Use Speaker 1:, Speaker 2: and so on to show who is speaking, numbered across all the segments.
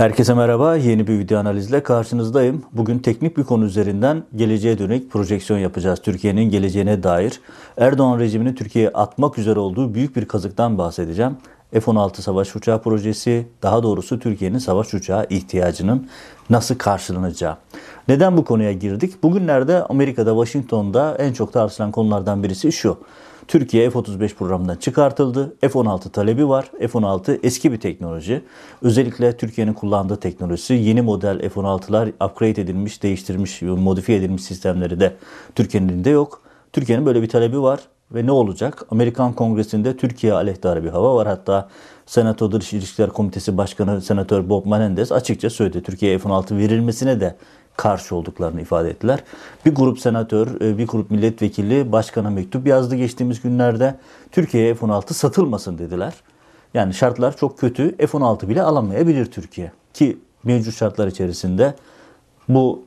Speaker 1: Herkese merhaba. Yeni bir video analizle karşınızdayım. Bugün teknik bir konu üzerinden geleceğe dönük projeksiyon yapacağız. Türkiye'nin geleceğine dair. Erdoğan rejiminin Türkiye'ye atmak üzere olduğu büyük bir kazıktan bahsedeceğim. F-16 savaş uçağı projesi, daha doğrusu Türkiye'nin savaş uçağı ihtiyacının nasıl karşılanacağı. Neden bu konuya girdik? Bugünlerde Amerika'da, Washington'da en çok tartışılan konulardan birisi şu. Türkiye F-35 programından çıkartıldı. F-16 talebi var. F-16 eski bir teknoloji. Özellikle Türkiye'nin kullandığı teknolojisi yeni model F-16'lar upgrade edilmiş, değiştirilmiş, modifiye edilmiş sistemleri de Türkiye'nin elinde yok. Türkiye'nin böyle bir talebi var ve ne olacak? Amerikan Kongresi'nde Türkiye aleyhtarı bir hava var. Hatta Senato Dış İlişkiler Komitesi Başkanı Senatör Bob Menendez açıkça söyledi. Türkiye'ye F-16 verilmesine de karşı olduklarını ifade ettiler. Bir grup senatör, e, bir grup milletvekili başkana mektup yazdı geçtiğimiz günlerde. Türkiye'ye F-16 satılmasın dediler. Yani şartlar çok kötü. F-16 bile alamayabilir Türkiye. Ki mevcut şartlar içerisinde bu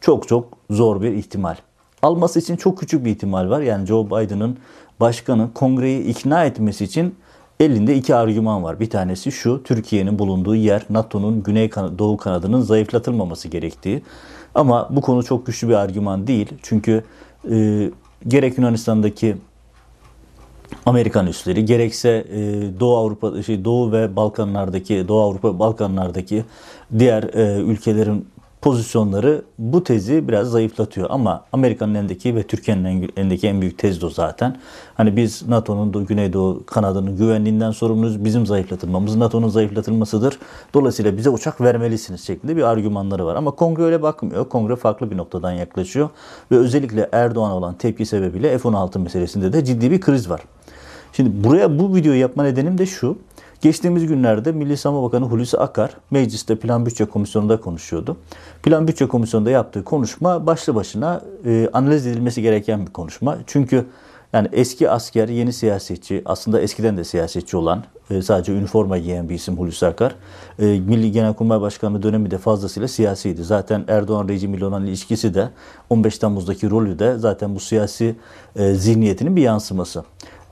Speaker 1: çok çok zor bir ihtimal. Alması için çok küçük bir ihtimal var. Yani Joe Biden'ın başkanı kongreyi ikna etmesi için elinde iki argüman var. Bir tanesi şu, Türkiye'nin bulunduğu yer NATO'nun Güney Doğu kanadının zayıflatılmaması gerektiği. Ama bu konu çok güçlü bir argüman değil. Çünkü e, gerek Yunanistan'daki Amerikan üsleri gerekse e, Doğu Avrupa şey Doğu ve Balkanlardaki Doğu Avrupa Balkanlardaki diğer e, ülkelerin pozisyonları bu tezi biraz zayıflatıyor. Ama Amerika'nın elindeki ve Türkiye'nin elindeki en büyük tez de o zaten. Hani biz NATO'nun Güneydoğu kanadının güvenliğinden sorumluyuz. Bizim zayıflatılmamız NATO'nun zayıflatılmasıdır. Dolayısıyla bize uçak vermelisiniz şeklinde bir argümanları var. Ama kongre öyle bakmıyor. Kongre farklı bir noktadan yaklaşıyor. Ve özellikle Erdoğan olan tepki sebebiyle F-16 meselesinde de ciddi bir kriz var. Şimdi buraya bu videoyu yapma nedenim de şu. Geçtiğimiz günlerde Milli Savunma Bakanı Hulusi Akar mecliste Plan Bütçe Komisyonu'nda konuşuyordu. Plan Bütçe Komisyonu'nda yaptığı konuşma başlı başına e, analiz edilmesi gereken bir konuşma. Çünkü yani eski asker, yeni siyasetçi, aslında eskiden de siyasetçi olan, e, sadece üniforma giyen bir isim Hulusi Akar. E, Milli Genelkurmay Başkanlığı dönemi de fazlasıyla siyasiydi. Zaten Erdoğan rejimiyle olan ilişkisi de 15 Temmuz'daki rolü de zaten bu siyasi e, zihniyetinin bir yansıması.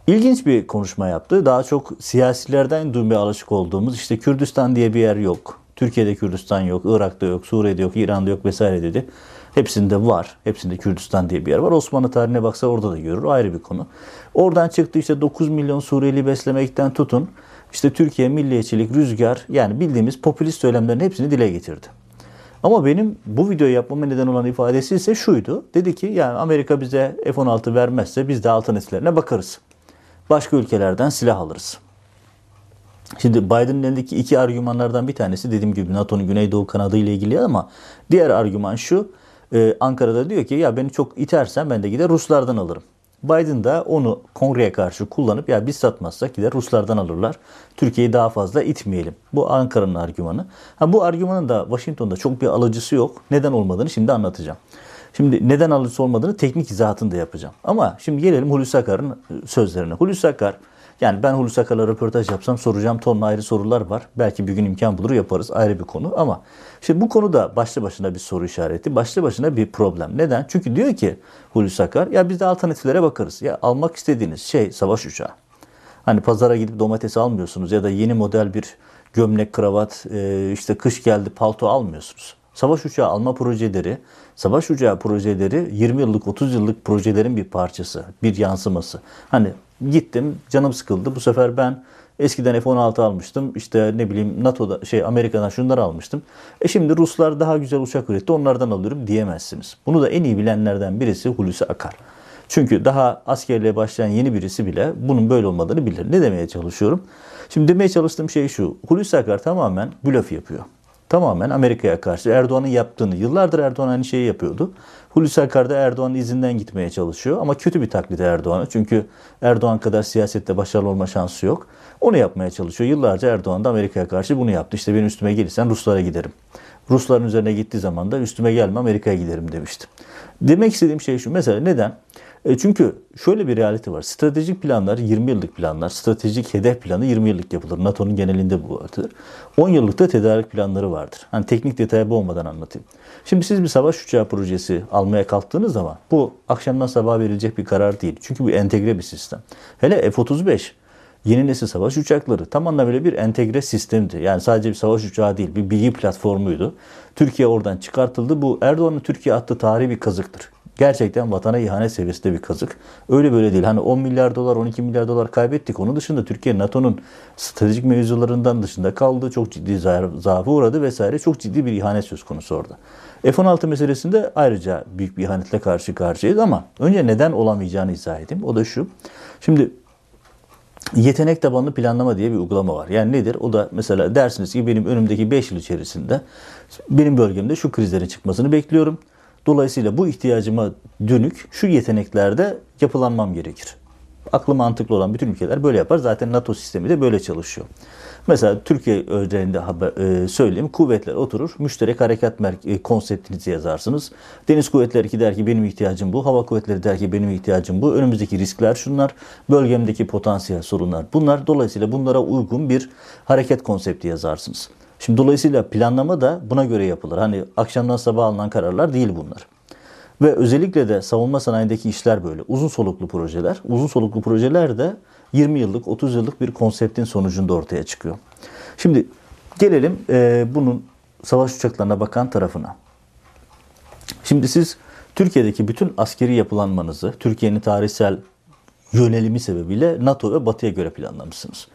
Speaker 1: İlginç bir konuşma yaptı. Daha çok siyasilerden duymaya alışık olduğumuz işte Kürdistan diye bir yer yok. Türkiye'de Kürdistan yok, Irak'ta yok, Suriye'de yok, İran'da yok vesaire dedi. Hepsinde var. Hepsinde Kürdistan diye bir yer var. Osmanlı tarihine baksa orada da görür. Ayrı bir konu. Oradan çıktı işte 9 milyon Suriyeli beslemekten tutun. İşte Türkiye milliyetçilik, rüzgar yani bildiğimiz popülist söylemlerin hepsini dile getirdi. Ama benim bu videoyu yapmama neden olan ifadesi ise şuydu. Dedi ki yani Amerika bize F-16 vermezse biz de alternatiflerine bakarız başka ülkelerden silah alırız. Şimdi Biden'ın elindeki iki argümanlardan bir tanesi dediğim gibi NATO'nun Güneydoğu kanadı ile ilgili ama diğer argüman şu. E, Ankara'da diyor ki ya beni çok itersen ben de gider Ruslardan alırım. Biden da onu kongreye karşı kullanıp ya biz satmazsak gider Ruslardan alırlar. Türkiye'yi daha fazla itmeyelim. Bu Ankara'nın argümanı. Ha, bu argümanın da Washington'da çok bir alıcısı yok. Neden olmadığını şimdi anlatacağım. Şimdi neden alıcısı olmadığını teknik izahatını da yapacağım. Ama şimdi gelelim Hulusi Akar'ın sözlerine. Hulusi Akar yani ben Hulusi Akar'la röportaj yapsam soracağım tonla ayrı sorular var. Belki bir gün imkan bulur yaparız ayrı bir konu ama şimdi bu konuda başlı başına bir soru işareti, başlı başına bir problem. Neden? Çünkü diyor ki Hulusi Akar ya biz de alternatiflere bakarız. Ya almak istediğiniz şey savaş uçağı. Hani pazara gidip domates almıyorsunuz ya da yeni model bir gömlek, kravat, işte kış geldi palto almıyorsunuz. Savaş uçağı alma projeleri, savaş uçağı projeleri 20 yıllık 30 yıllık projelerin bir parçası, bir yansıması. Hani gittim canım sıkıldı bu sefer ben eskiden F-16 almıştım işte ne bileyim NATO'da şey Amerika'dan şunları almıştım. E şimdi Ruslar daha güzel uçak üretti onlardan alıyorum diyemezsiniz. Bunu da en iyi bilenlerden birisi Hulusi Akar. Çünkü daha askerliğe başlayan yeni birisi bile bunun böyle olmadığını bilir. Ne demeye çalışıyorum? Şimdi demeye çalıştığım şey şu. Hulusi Akar tamamen blöf yapıyor tamamen Amerika'ya karşı Erdoğan'ın yaptığını, yıllardır Erdoğan aynı şeyi yapıyordu. Hulusi Akar da Erdoğan'ın izinden gitmeye çalışıyor ama kötü bir taklit Erdoğan'a. Çünkü Erdoğan kadar siyasette başarılı olma şansı yok. Onu yapmaya çalışıyor. Yıllarca Erdoğan da Amerika'ya karşı bunu yaptı. İşte benim üstüme gelirsen Ruslara giderim. Rusların üzerine gittiği zaman da üstüme gelme Amerika'ya giderim demişti. Demek istediğim şey şu. Mesela neden? E çünkü şöyle bir realite var. Stratejik planlar 20 yıllık planlar. Stratejik hedef planı 20 yıllık yapılır. NATO'nun genelinde bu vardır. 10 yıllık da tedarik planları vardır. Hani teknik detaya bu olmadan anlatayım. Şimdi siz bir savaş uçağı projesi almaya kalktığınız zaman bu akşamdan sabah verilecek bir karar değil. Çünkü bu entegre bir sistem. Hele F-35 yeni nesil savaş uçakları. Tam anlamıyla bir entegre sistemdi. Yani sadece bir savaş uçağı değil, bir bilgi platformuydu. Türkiye oradan çıkartıldı. Bu Erdoğan'ın Türkiye attığı tarihi bir kazıktır. Gerçekten vatana ihanet seviyesinde bir kazık. Öyle böyle değil. Hani 10 milyar dolar, 12 milyar dolar kaybettik. Onun dışında Türkiye NATO'nun stratejik mevzularından dışında kaldı. Çok ciddi zaafı uğradı vesaire. Çok ciddi bir ihanet söz konusu orada. F-16 meselesinde ayrıca büyük bir ihanetle karşı karşıyayız ama önce neden olamayacağını izah edeyim. O da şu. Şimdi yetenek tabanlı planlama diye bir uygulama var. Yani nedir? O da mesela dersiniz ki benim önümdeki 5 yıl içerisinde benim bölgemde şu krizlerin çıkmasını bekliyorum. Dolayısıyla bu ihtiyacıma dönük şu yeteneklerde yapılanmam gerekir. Aklı mantıklı olan bütün ülkeler böyle yapar. Zaten NATO sistemi de böyle çalışıyor. Mesela Türkiye örneğinde haber, e, söyleyeyim. Kuvvetler oturur. Müşterek harekat e, konseptinizi yazarsınız. Deniz kuvvetleri ki der ki benim ihtiyacım bu. Hava kuvvetleri der ki benim ihtiyacım bu. Önümüzdeki riskler şunlar. Bölgemdeki potansiyel sorunlar bunlar. Dolayısıyla bunlara uygun bir hareket konsepti yazarsınız. Şimdi dolayısıyla planlama da buna göre yapılır. Hani akşamdan sabah alınan kararlar değil bunlar. Ve özellikle de savunma sanayindeki işler böyle. Uzun soluklu projeler. Uzun soluklu projeler de 20 yıllık, 30 yıllık bir konseptin sonucunda ortaya çıkıyor. Şimdi gelelim e, bunun savaş uçaklarına bakan tarafına. Şimdi siz Türkiye'deki bütün askeri yapılanmanızı Türkiye'nin tarihsel yönelimi sebebiyle NATO ve Batı'ya göre planlamışsınız.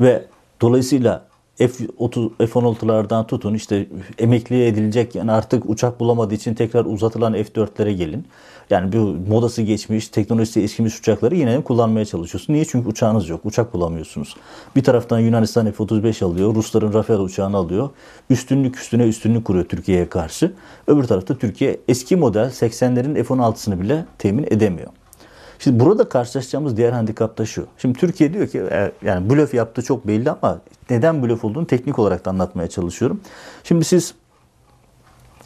Speaker 1: Ve dolayısıyla F-30, F-16'lardan tutun işte emekliye edilecek yani artık uçak bulamadığı için tekrar uzatılan F-4'lere gelin. Yani bu modası geçmiş, teknolojisi eskimiş uçakları yine kullanmaya çalışıyorsun. Niye? Çünkü uçağınız yok. Uçak bulamıyorsunuz. Bir taraftan Yunanistan F-35 alıyor. Rusların Rafael uçağını alıyor. Üstünlük üstüne üstünlük kuruyor Türkiye'ye karşı. Öbür tarafta Türkiye eski model 80'lerin F-16'sını bile temin edemiyor. Şimdi burada karşılaşacağımız diğer handikap da şu. Şimdi Türkiye diyor ki e, yani blöf yaptığı çok belli ama neden blöf olduğunu teknik olarak da anlatmaya çalışıyorum. Şimdi siz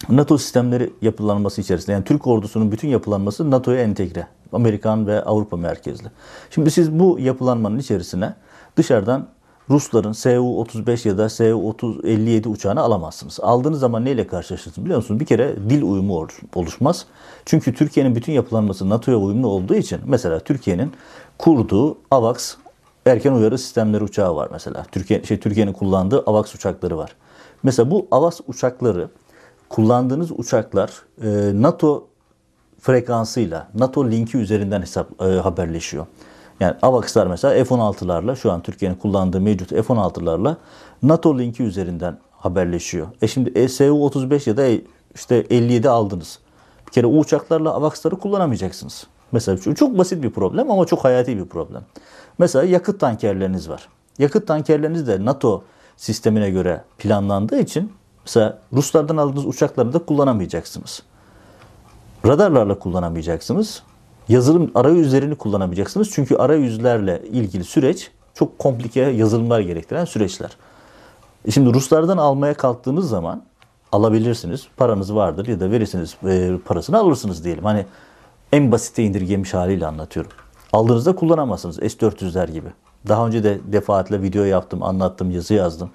Speaker 1: NATO sistemleri yapılanması içerisinde yani Türk ordusunun bütün yapılanması NATO'ya entegre. Amerikan ve Avrupa merkezli. Şimdi siz bu yapılanmanın içerisine dışarıdan Rusların Su-35 ya da Su-57 uçağını alamazsınız. Aldığınız zaman neyle karşılaşırsınız biliyor musunuz? Bir kere dil uyumu oluşmaz. Çünkü Türkiye'nin bütün yapılanması NATO'ya uyumlu olduğu için mesela Türkiye'nin kurduğu AVAX erken uyarı sistemleri uçağı var mesela. Türkiye şey Türkiye'nin kullandığı AVAX uçakları var. Mesela bu AVAX uçakları kullandığınız uçaklar e, NATO frekansıyla, NATO linki üzerinden hesap e, haberleşiyor. Yani AVAX'lar mesela F-16'larla şu an Türkiye'nin kullandığı mevcut F-16'larla NATO linki üzerinden haberleşiyor. E şimdi SU-35 ya da işte 57 aldınız. Bir kere o uçaklarla AVAX'ları kullanamayacaksınız. Mesela çok basit bir problem ama çok hayati bir problem. Mesela yakıt tankerleriniz var. Yakıt tankerleriniz de NATO sistemine göre planlandığı için mesela Ruslardan aldığınız uçakları da kullanamayacaksınız. Radarlarla kullanamayacaksınız yazılım arayüzlerini kullanamayacaksınız. Çünkü arayüzlerle ilgili süreç çok komplike yazılımlar gerektiren süreçler. E şimdi Ruslardan almaya kalktığınız zaman alabilirsiniz. Paranız vardır ya da verirsiniz e, parasını alırsınız diyelim. Hani en basite indirgemiş haliyle anlatıyorum. Aldığınızda kullanamazsınız S-400'ler gibi. Daha önce de defaatle video yaptım, anlattım, yazı yazdım.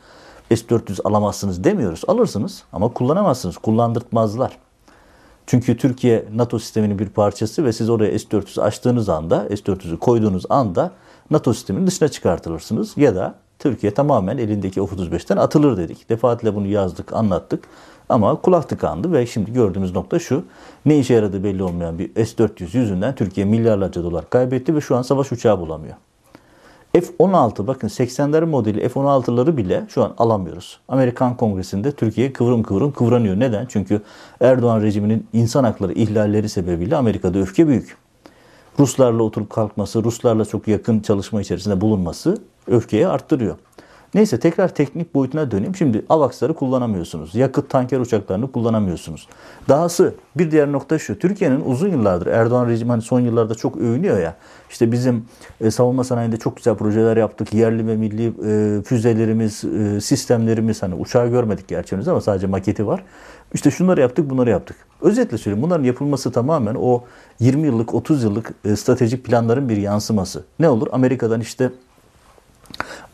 Speaker 1: S-400 alamazsınız demiyoruz. Alırsınız ama kullanamazsınız. Kullandırtmazlar. Çünkü Türkiye NATO sisteminin bir parçası ve siz oraya S-400 açtığınız anda, S-400'ü koyduğunuz anda NATO sisteminin dışına çıkartılırsınız. Ya da Türkiye tamamen elindeki F-35'ten atılır dedik. Defaatle bunu yazdık, anlattık. Ama kulak tıkandı ve şimdi gördüğümüz nokta şu. Ne işe yaradığı belli olmayan bir S-400 yüzünden Türkiye milyarlarca dolar kaybetti ve şu an savaş uçağı bulamıyor. F-16 bakın 80'ler modeli F-16'ları bile şu an alamıyoruz. Amerikan Kongresi'nde Türkiye kıvrım kıvrım kıvranıyor. Neden? Çünkü Erdoğan rejiminin insan hakları ihlalleri sebebiyle Amerika'da öfke büyük. Ruslarla oturup kalkması, Ruslarla çok yakın çalışma içerisinde bulunması öfkeyi arttırıyor. Neyse tekrar teknik boyutuna döneyim. Şimdi AVAX'ları kullanamıyorsunuz. Yakıt tanker uçaklarını kullanamıyorsunuz. Dahası bir diğer nokta şu. Türkiye'nin uzun yıllardır Erdoğan rejimi hani son yıllarda çok övünüyor ya. İşte bizim e, savunma sanayinde çok güzel projeler yaptık. Yerli ve milli e, füzelerimiz, e, sistemlerimiz hani uçağı görmedik gerçi ama sadece maketi var. İşte şunları yaptık, bunları yaptık. Özetle söyleyeyim bunların yapılması tamamen o 20 yıllık, 30 yıllık e, stratejik planların bir yansıması. Ne olur? Amerika'dan işte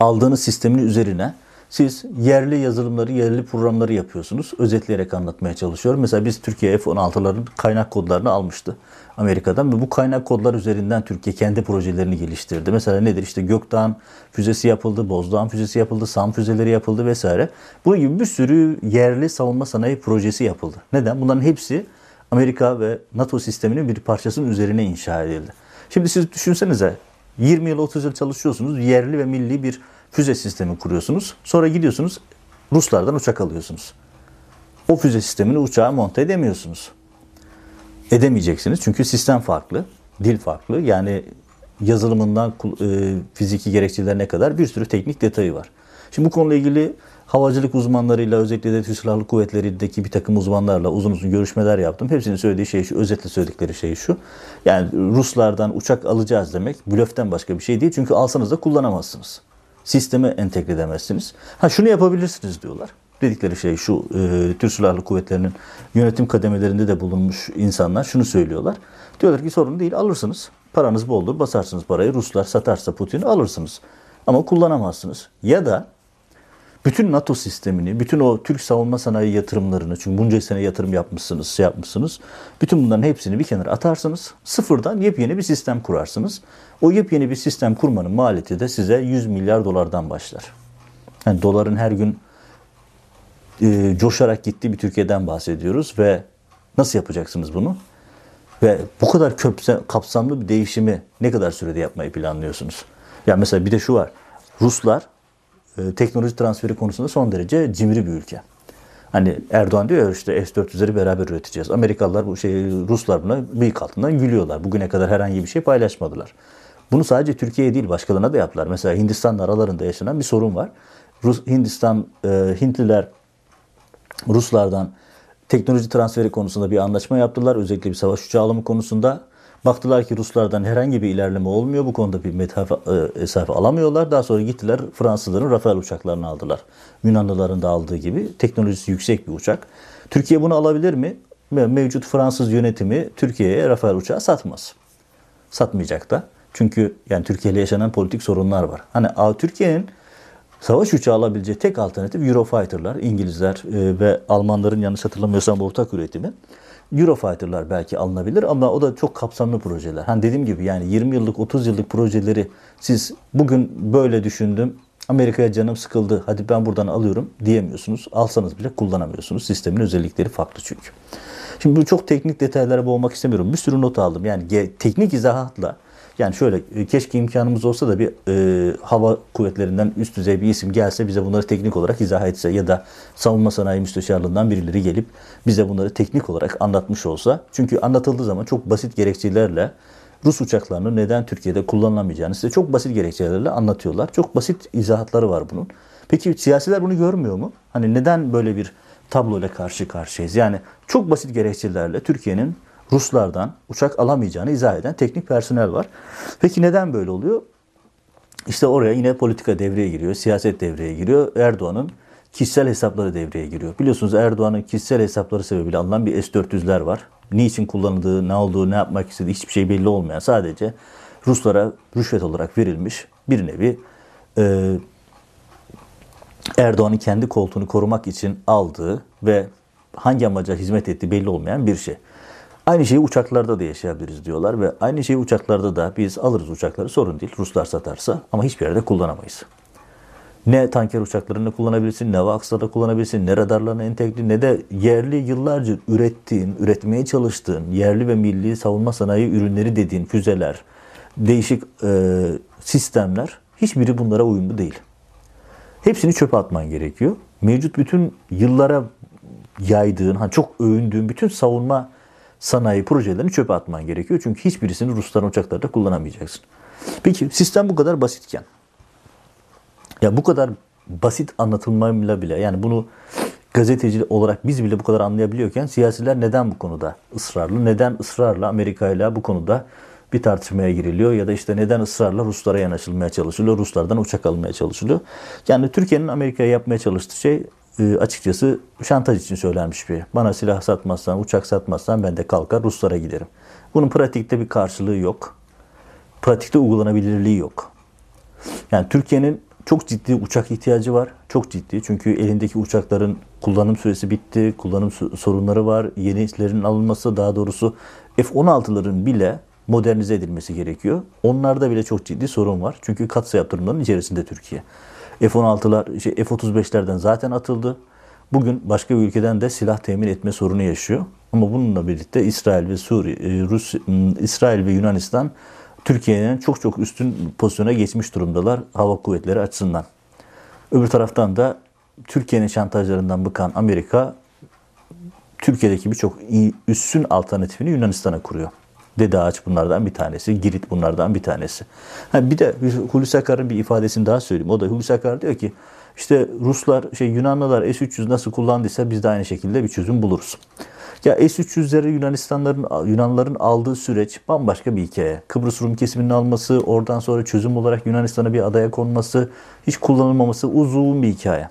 Speaker 1: aldığınız sistemin üzerine Siz yerli yazılımları, yerli programları yapıyorsunuz. Özetleyerek anlatmaya çalışıyorum. Mesela biz Türkiye F-16'ların kaynak kodlarını almıştı Amerika'dan ve bu kaynak kodlar üzerinden Türkiye kendi projelerini geliştirdi. Mesela nedir? İşte Gökdağ füzesi yapıldı, Bozdağ füzesi yapıldı, SAM füzeleri yapıldı vesaire. Bu gibi bir sürü yerli savunma sanayi projesi yapıldı. Neden? Bunların hepsi Amerika ve NATO sisteminin bir parçasının üzerine inşa edildi. Şimdi siz düşünsenize 20 yıl 30 yıl çalışıyorsunuz. Yerli ve milli bir füze sistemi kuruyorsunuz. Sonra gidiyorsunuz Ruslardan uçak alıyorsunuz. O füze sistemini uçağa monte edemiyorsunuz. Edemeyeceksiniz çünkü sistem farklı, dil farklı. Yani yazılımından e, fiziki gerekçelerine kadar bir sürü teknik detayı var. Şimdi bu konuyla ilgili havacılık uzmanlarıyla özellikle de Türk Silahlı Kuvvetleri'ndeki bir takım uzmanlarla uzun uzun görüşmeler yaptım. Hepsinin söylediği şey şu, özetle söyledikleri şey şu. Yani Ruslardan uçak alacağız demek blöften başka bir şey değil. Çünkü alsanız da kullanamazsınız. Sisteme entegre edemezsiniz. Ha şunu yapabilirsiniz diyorlar. Dedikleri şey şu, e, Türk Silahlı Kuvvetleri'nin yönetim kademelerinde de bulunmuş insanlar şunu söylüyorlar. Diyorlar ki sorun değil alırsınız. Paranız boldur basarsınız parayı. Ruslar satarsa Putin'i alırsınız. Ama kullanamazsınız. Ya da bütün NATO sistemini, bütün o Türk savunma sanayi yatırımlarını, çünkü bunca sene yatırım yapmışsınız, şey yapmışsınız. Bütün bunların hepsini bir kenara atarsınız. Sıfırdan yepyeni bir sistem kurarsınız. O yepyeni bir sistem kurmanın maliyeti de size 100 milyar dolardan başlar. Yani doların her gün e, coşarak gittiği bir Türkiye'den bahsediyoruz ve nasıl yapacaksınız bunu? Ve bu kadar köpse, kapsamlı bir değişimi ne kadar sürede yapmayı planlıyorsunuz? Ya mesela bir de şu var. Ruslar e, teknoloji transferi konusunda son derece cimri bir ülke. Hani Erdoğan diyor ya işte S-400'leri beraber üreteceğiz. Amerikalılar bu şey Ruslar buna bıyık altından gülüyorlar. Bugüne kadar herhangi bir şey paylaşmadılar. Bunu sadece Türkiye'ye değil başkalarına da yaptılar. Mesela Hindistan'la aralarında yaşanan bir sorun var. Rus, Hindistan, e, Hintliler Ruslardan teknoloji transferi konusunda bir anlaşma yaptılar. Özellikle bir savaş uçağı alımı konusunda. Baktılar ki Ruslardan herhangi bir ilerleme olmuyor. Bu konuda bir mesafe alamıyorlar. Daha sonra gittiler Fransızların Rafael uçaklarını aldılar. Yunanlıların da aldığı gibi teknolojisi yüksek bir uçak. Türkiye bunu alabilir mi? Mevcut Fransız yönetimi Türkiye'ye Rafael uçağı satmaz. Satmayacak da. Çünkü yani Türkiye ile yaşanan politik sorunlar var. Hani Türkiye'nin savaş uçağı alabileceği tek alternatif Eurofighter'lar. İngilizler e, ve Almanların yanlış hatırlamıyorsam ortak üretimi. Eurofighter'lar belki alınabilir ama o da çok kapsamlı projeler. Hani dediğim gibi yani 20 yıllık 30 yıllık projeleri siz bugün böyle düşündüm Amerika'ya canım sıkıldı hadi ben buradan alıyorum diyemiyorsunuz. Alsanız bile kullanamıyorsunuz. Sistemin özellikleri farklı çünkü. Şimdi bu çok teknik detaylara boğmak istemiyorum. Bir sürü not aldım. Yani teknik izahatla yani şöyle e, keşke imkanımız olsa da bir e, hava kuvvetlerinden üst düzey bir isim gelse bize bunları teknik olarak izah etse ya da savunma sanayi müsteşarlığından birileri gelip bize bunları teknik olarak anlatmış olsa. Çünkü anlatıldığı zaman çok basit gerekçelerle Rus uçaklarının neden Türkiye'de kullanılamayacağını size çok basit gerekçelerle anlatıyorlar. Çok basit izahatları var bunun. Peki siyasiler bunu görmüyor mu? Hani neden böyle bir tabloyla karşı karşıyayız? Yani çok basit gerekçelerle Türkiye'nin Ruslardan uçak alamayacağını izah eden teknik personel var. Peki neden böyle oluyor? İşte oraya yine politika devreye giriyor, siyaset devreye giriyor. Erdoğan'ın kişisel hesapları devreye giriyor. Biliyorsunuz Erdoğan'ın kişisel hesapları sebebiyle alınan bir S-400'ler var. Niçin kullanıldığı, ne olduğu, ne yapmak istediği hiçbir şey belli olmayan sadece Ruslara rüşvet olarak verilmiş bir nevi e, Erdoğan'ın kendi koltuğunu korumak için aldığı ve hangi amaca hizmet ettiği belli olmayan bir şey. Aynı şeyi uçaklarda da yaşayabiliriz diyorlar ve aynı şeyi uçaklarda da biz alırız uçakları sorun değil Ruslar satarsa ama hiçbir yerde kullanamayız. Ne tanker uçaklarını kullanabilirsin, ne vakslarda kullanabilirsin, ne radarlarına entegre, ne de yerli yıllarca ürettiğin, üretmeye çalıştığın yerli ve milli savunma sanayi ürünleri dediğin füzeler, değişik e, sistemler hiçbiri bunlara uyumlu değil. Hepsini çöpe atman gerekiyor. Mevcut bütün yıllara yaydığın, hani çok övündüğün bütün savunma sanayi projelerini çöpe atman gerekiyor. Çünkü hiçbirisini Rusların uçaklarda kullanamayacaksın. Peki sistem bu kadar basitken ya bu kadar basit anlatılmayla bile yani bunu gazeteci olarak biz bile bu kadar anlayabiliyorken siyasiler neden bu konuda ısrarlı? Neden ısrarla Amerika ile bu konuda bir tartışmaya giriliyor ya da işte neden ısrarla Ruslara yanaşılmaya çalışılıyor, Ruslardan uçak almaya çalışılıyor. Yani Türkiye'nin Amerika'ya yapmaya çalıştığı şey e, açıkçası şantaj için söylenmiş bir. Bana silah satmazsan, uçak satmazsan ben de kalkar Ruslara giderim. Bunun pratikte bir karşılığı yok. Pratikte uygulanabilirliği yok. Yani Türkiye'nin çok ciddi uçak ihtiyacı var. Çok ciddi. Çünkü elindeki uçakların kullanım süresi bitti. Kullanım sorunları var. Yenilerin alınması daha doğrusu F-16'ların bile modernize edilmesi gerekiyor. Onlarda bile çok ciddi sorun var. Çünkü katsa yaptırımların içerisinde Türkiye. F-16'lar, şey, F-35'lerden zaten atıldı. Bugün başka bir ülkeden de silah temin etme sorunu yaşıyor. Ama bununla birlikte İsrail ve Suriye, Rus, İsrail ve Yunanistan Türkiye'nin çok çok üstün pozisyona geçmiş durumdalar hava kuvvetleri açısından. Öbür taraftan da Türkiye'nin şantajlarından bıkan Amerika Türkiye'deki birçok üstün alternatifini Yunanistan'a kuruyor. Dede Ağaç bunlardan bir tanesi, Girit bunlardan bir tanesi. Ha bir de Hulusi Akar'ın bir ifadesini daha söyleyeyim. O da Hulusi Akar diyor ki işte Ruslar, şey Yunanlılar S-300 nasıl kullandıysa biz de aynı şekilde bir çözüm buluruz. Ya S-300'leri Yunanistanların Yunanlıların aldığı süreç bambaşka bir hikaye. Kıbrıs Rum kesiminin alması, oradan sonra çözüm olarak Yunanistan'a bir adaya konması, hiç kullanılmaması uzun bir hikaye.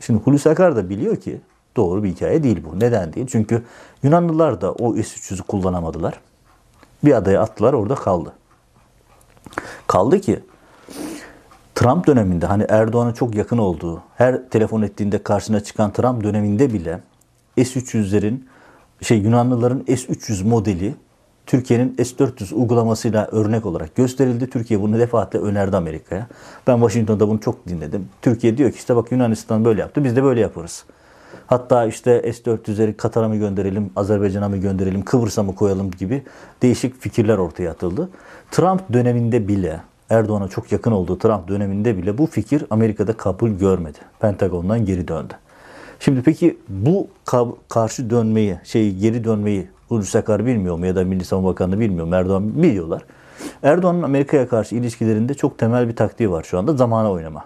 Speaker 1: Şimdi Hulusi Akar da biliyor ki doğru bir hikaye değil bu. Neden değil? Çünkü Yunanlılar da o S-300'ü kullanamadılar. Bir adaya attılar orada kaldı. Kaldı ki Trump döneminde hani Erdoğan'a çok yakın olduğu, her telefon ettiğinde karşına çıkan Trump döneminde bile S-300'lerin şey Yunanlıların S-300 modeli Türkiye'nin S-400 uygulamasıyla örnek olarak gösterildi. Türkiye bunu defaatle önerdi Amerika'ya. Ben Washington'da bunu çok dinledim. Türkiye diyor ki işte bak Yunanistan böyle yaptı biz de böyle yaparız. Hatta işte S-400'leri Katar'a mı gönderelim, Azerbaycan'a mı gönderelim, Kıbrıs'a mı koyalım gibi değişik fikirler ortaya atıldı. Trump döneminde bile, Erdoğan'a çok yakın olduğu Trump döneminde bile bu fikir Amerika'da kabul görmedi. Pentagon'dan geri döndü. Şimdi peki bu karşı dönmeyi, şey geri dönmeyi Hulusi Akar bilmiyor mu ya da Milli Savunma Bakanı bilmiyor mu? Erdoğan biliyorlar. Erdoğan'ın Amerika'ya karşı ilişkilerinde çok temel bir taktiği var şu anda zamana oynama.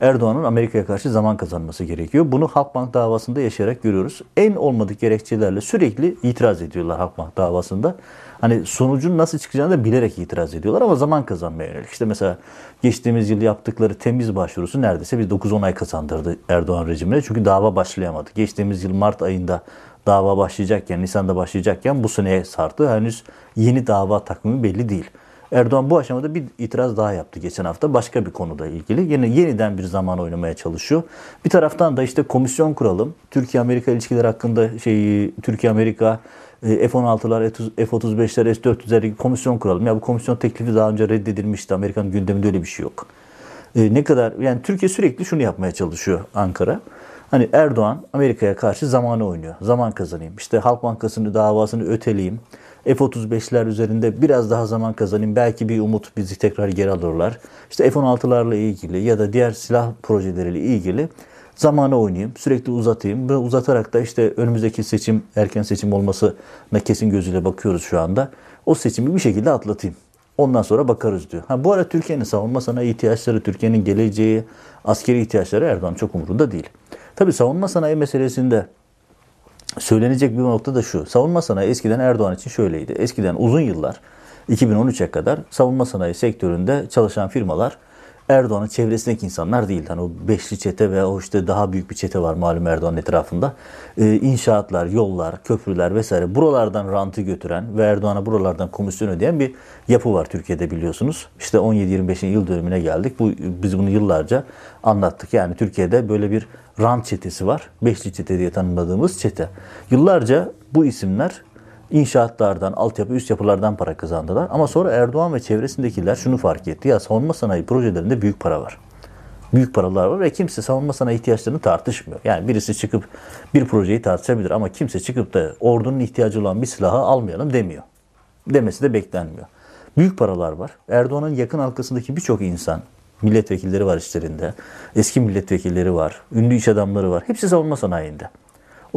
Speaker 1: Erdoğan'ın Amerika'ya karşı zaman kazanması gerekiyor. Bunu Halkbank davasında yaşayarak görüyoruz. En olmadık gerekçelerle sürekli itiraz ediyorlar Halkbank davasında. Hani sonucun nasıl çıkacağını da bilerek itiraz ediyorlar ama zaman kazanmaya yönelik. İşte mesela geçtiğimiz yıl yaptıkları temiz başvurusu neredeyse bir 9-10 ay kazandırdı Erdoğan rejimine. Çünkü dava başlayamadı. Geçtiğimiz yıl Mart ayında dava başlayacakken, Nisan'da başlayacakken bu seneye sardı. Henüz yeni dava takvimi belli değil. Erdoğan bu aşamada bir itiraz daha yaptı geçen hafta başka bir konuda ilgili. Yine yeniden bir zaman oynamaya çalışıyor. Bir taraftan da işte komisyon kuralım. Türkiye-Amerika ilişkileri hakkında şey Türkiye-Amerika e, F-16'lar, F-35'ler, S-400'ler komisyon kuralım. Ya bu komisyon teklifi daha önce reddedilmişti. Amerikan gündeminde öyle bir şey yok. E, ne kadar yani Türkiye sürekli şunu yapmaya çalışıyor Ankara. Hani Erdoğan Amerika'ya karşı zamanı oynuyor. Zaman kazanayım. İşte Halk Bankası'nın davasını öteleyeyim. F-35'ler üzerinde biraz daha zaman kazanayım. Belki bir umut bizi tekrar geri alırlar. İşte F-16'larla ilgili ya da diğer silah projeleriyle ilgili zamanı oynayayım, sürekli uzatayım ve uzatarak da işte önümüzdeki seçim, erken seçim olmasına kesin gözüyle bakıyoruz şu anda. O seçimi bir şekilde atlatayım. Ondan sonra bakarız diyor. Ha, bu arada Türkiye'nin savunma sanayi ihtiyaçları, Türkiye'nin geleceği, askeri ihtiyaçları Erdoğan çok umurunda değil. Tabi savunma sanayi meselesinde söylenecek bir nokta da şu. Savunma sanayi eskiden Erdoğan için şöyleydi. Eskiden uzun yıllar 2013'e kadar savunma sanayi sektöründe çalışan firmalar Erdoğan'ın çevresindeki insanlar değil. Hani o beşli çete ve o işte daha büyük bir çete var malum Erdoğan'ın etrafında. Ee, inşaatlar, yollar, köprüler vesaire buralardan rantı götüren ve Erdoğan'a buralardan komisyon ödeyen bir yapı var Türkiye'de biliyorsunuz. İşte 17-25. yıl dönümüne geldik. Bu biz bunu yıllarca anlattık. Yani Türkiye'de böyle bir rant çetesi var. Beşli çete diye tanımladığımız çete. Yıllarca bu isimler inşaatlardan, altyapı, üst yapılardan para kazandılar. Ama sonra Erdoğan ve çevresindekiler şunu fark etti. Ya savunma sanayi projelerinde büyük para var. Büyük paralar var ve kimse savunma sanayi ihtiyaçlarını tartışmıyor. Yani birisi çıkıp bir projeyi tartışabilir ama kimse çıkıp da ordunun ihtiyacı olan bir silahı almayalım demiyor. Demesi de beklenmiyor. Büyük paralar var. Erdoğan'ın yakın halkasındaki birçok insan, milletvekilleri var işlerinde, eski milletvekilleri var, ünlü iş adamları var. Hepsi savunma sanayinde.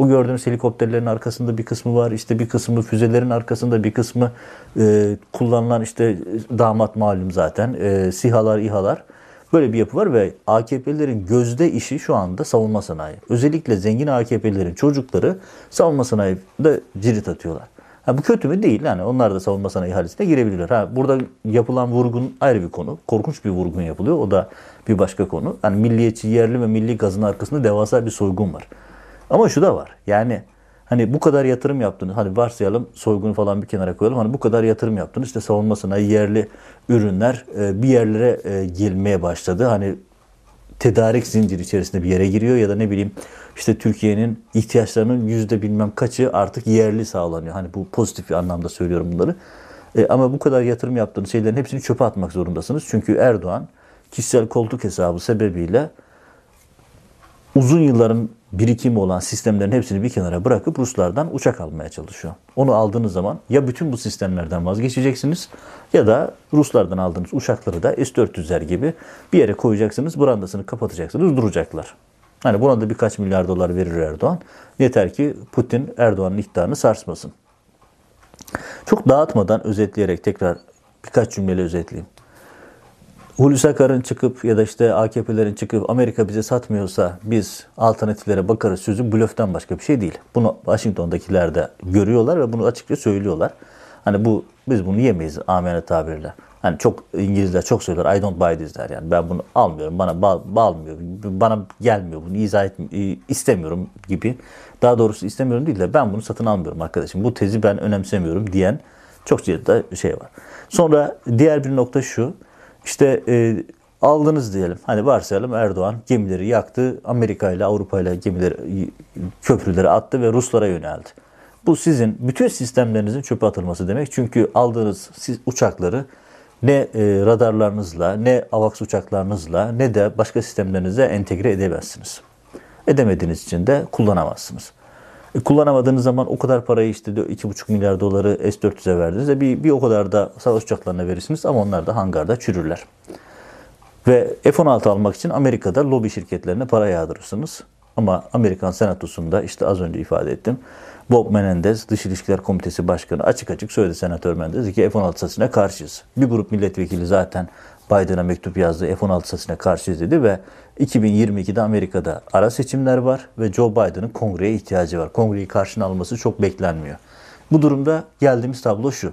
Speaker 1: O gördüğünüz helikopterlerin arkasında bir kısmı var. İşte bir kısmı füzelerin arkasında bir kısmı e, kullanılan işte damat malum zaten. E, SİHA'lar, İHA'lar. Böyle bir yapı var ve AKP'lerin gözde işi şu anda savunma sanayi. Özellikle zengin AKP'lerin çocukları savunma sanayide cirit atıyorlar. Ha, bu kötü mü? Değil. Yani onlar da savunma sanayi ihalisine girebilirler. Ha, burada yapılan vurgun ayrı bir konu. Korkunç bir vurgun yapılıyor. O da bir başka konu. Yani milliyetçi, yerli ve milli gazın arkasında devasa bir soygun var. Ama şu da var. Yani hani bu kadar yatırım yaptınız. Hadi varsayalım soygunu falan bir kenara koyalım. Hani bu kadar yatırım yaptınız. İşte savunma yerli ürünler e, bir yerlere e, gelmeye başladı. Hani tedarik zinciri içerisinde bir yere giriyor ya da ne bileyim işte Türkiye'nin ihtiyaçlarının yüzde bilmem kaçı artık yerli sağlanıyor. Hani bu pozitif bir anlamda söylüyorum bunları. E, ama bu kadar yatırım yaptığınız şeylerin hepsini çöpe atmak zorundasınız. Çünkü Erdoğan kişisel koltuk hesabı sebebiyle uzun yılların birikimi olan sistemlerin hepsini bir kenara bırakıp Ruslardan uçak almaya çalışıyor. Onu aldığınız zaman ya bütün bu sistemlerden vazgeçeceksiniz ya da Ruslardan aldığınız uçakları da S-400'ler gibi bir yere koyacaksınız, brandasını kapatacaksınız, duracaklar. Hani buna da birkaç milyar dolar verir Erdoğan. Yeter ki Putin Erdoğan'ın iktidarını sarsmasın. Çok dağıtmadan özetleyerek tekrar birkaç cümleyle özetleyeyim. Hulusi Akar'ın çıkıp ya da işte AKP'lerin çıkıp Amerika bize satmıyorsa biz alternatiflere bakarız sözü blöften başka bir şey değil. Bunu Washington'dakiler de görüyorlar ve bunu açıkça söylüyorlar. Hani bu biz bunu yemeyiz amene tabirle. Hani çok İngilizler çok söyler I don't buy this der yani ben bunu almıyorum bana bağ, bağlamıyor bana gelmiyor bunu izah et, istemiyorum gibi. Daha doğrusu istemiyorum değil de ben bunu satın almıyorum arkadaşım bu tezi ben önemsemiyorum diyen çok ciddi şey var. Sonra diğer bir nokta şu işte e, aldınız diyelim. Hani varsayalım Erdoğan gemileri yaktı. Amerika ile Avrupa ile gemileri köprüleri attı ve Ruslara yöneldi. Bu sizin bütün sistemlerinizin çöpe atılması demek. Çünkü aldığınız siz uçakları ne e, radarlarınızla, ne AVAX uçaklarınızla, ne de başka sistemlerinize entegre edemezsiniz. Edemediğiniz için de kullanamazsınız. E, kullanamadığınız zaman o kadar parayı işte 2,5 milyar doları S-400'e verdiniz. E, bir, bir o kadar da savaş uçaklarına verirsiniz ama onlar da hangarda çürürler. Ve F-16 almak için Amerika'da lobi şirketlerine para yağdırırsınız. Ama Amerikan Senatosu'nda işte az önce ifade ettim. Bob Menendez, Dış İlişkiler Komitesi Başkanı açık açık söyledi Senatör Menendez ki F-16 satışına karşıyız. Bir grup milletvekili zaten Biden'a mektup yazdı. F-16 satışına karşıyız dedi ve 2022'de Amerika'da ara seçimler var ve Joe Biden'ın kongreye ihtiyacı var. Kongreyi karşına alması çok beklenmiyor. Bu durumda geldiğimiz tablo şu.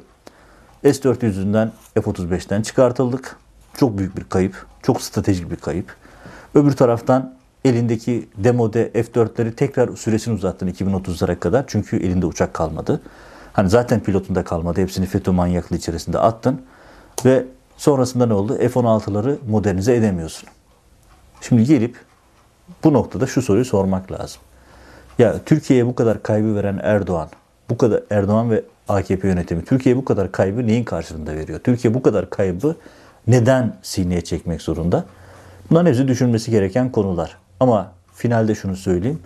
Speaker 1: S-400'ünden F-35'ten çıkartıldık. Çok büyük bir kayıp. Çok stratejik bir kayıp. Öbür taraftan elindeki demode F-4'leri tekrar süresini uzattın 2030'lara kadar. Çünkü elinde uçak kalmadı. Hani zaten pilotunda kalmadı. Hepsini FETÖ manyaklığı içerisinde attın. Ve sonrasında ne oldu? F-16'ları modernize edemiyorsun. Şimdi gelip bu noktada şu soruyu sormak lazım. Ya Türkiye'ye bu kadar kaybı veren Erdoğan, bu kadar Erdoğan ve AKP yönetimi Türkiye'ye bu kadar kaybı neyin karşılığında veriyor? Türkiye bu kadar kaybı neden sineye çekmek zorunda? Bunların hepsi düşünmesi gereken konular. Ama finalde şunu söyleyeyim.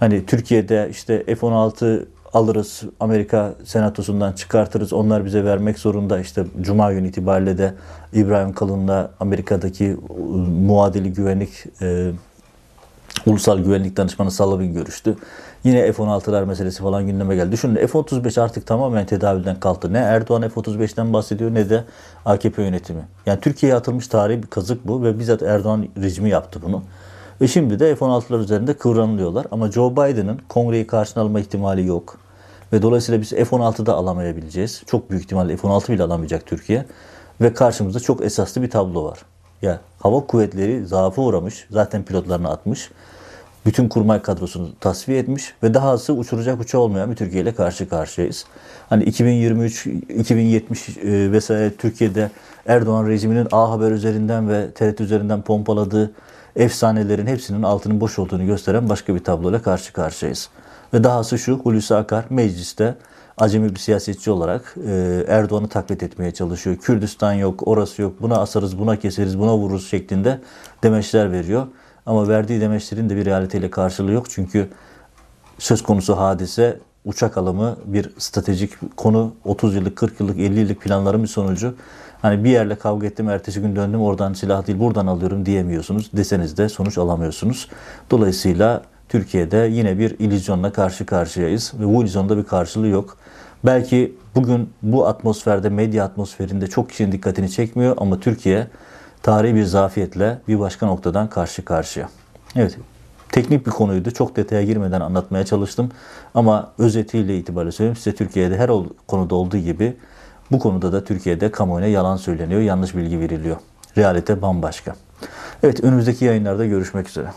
Speaker 1: Hani Türkiye'de işte F-16 alırız, Amerika senatosundan çıkartırız, onlar bize vermek zorunda. İşte Cuma günü itibariyle de İbrahim Kalın'la Amerika'daki muadili güvenlik e, Ulusal Güvenlik Danışmanı Salavin görüştü. Yine F-16'lar meselesi falan gündeme geldi. Düşünün F-35 artık tamamen tedavülden kalktı. Ne Erdoğan F-35'ten bahsediyor ne de AKP yönetimi. Yani Türkiye'ye atılmış tarihi bir kazık bu ve bizzat Erdoğan rejimi yaptı bunu. Ve şimdi de F-16'lar üzerinde kıvranılıyorlar. Ama Joe Biden'ın kongreyi karşına alma ihtimali yok. Ve dolayısıyla biz F-16'da alamayabileceğiz. Çok büyük ihtimalle F-16 bile alamayacak Türkiye. Ve karşımızda çok esaslı bir tablo var. Ya hava kuvvetleri zaafa uğramış. Zaten pilotlarını atmış. Bütün kurmay kadrosunu tasfiye etmiş ve dahası uçuracak uçağı olmayan bir Türkiye ile karşı karşıyayız. Hani 2023, 2070 e, vesaire Türkiye'de Erdoğan rejiminin A Haber üzerinden ve TRT üzerinden pompaladığı efsanelerin hepsinin altının boş olduğunu gösteren başka bir tabloyla karşı karşıyayız. Ve dahası şu Hulusi Akar mecliste acemi bir siyasetçi olarak e, Erdoğan'ı taklit etmeye çalışıyor. Kürdistan yok, orası yok, buna asarız, buna keseriz, buna vururuz şeklinde demeçler veriyor. Ama verdiği demeçlerin de bir realiteyle karşılığı yok. Çünkü söz konusu hadise uçak alımı bir stratejik konu 30 yıllık, 40 yıllık, 50 yıllık planların bir sonucu. Hani bir yerle kavga ettim, ertesi gün döndüm oradan silah değil buradan alıyorum diyemiyorsunuz. Deseniz de sonuç alamıyorsunuz. Dolayısıyla Türkiye'de yine bir illüzyonla karşı karşıyayız ve bu illüzyonda bir karşılığı yok. Belki bugün bu atmosferde, medya atmosferinde çok kişinin dikkatini çekmiyor ama Türkiye tarihi bir zafiyetle bir başka noktadan karşı karşıya. Evet, teknik bir konuydu. Çok detaya girmeden anlatmaya çalıştım. Ama özetiyle itibariyle söyleyeyim size Türkiye'de her konuda olduğu gibi bu konuda da Türkiye'de kamuoyuna yalan söyleniyor, yanlış bilgi veriliyor. Realite bambaşka. Evet, önümüzdeki yayınlarda görüşmek üzere.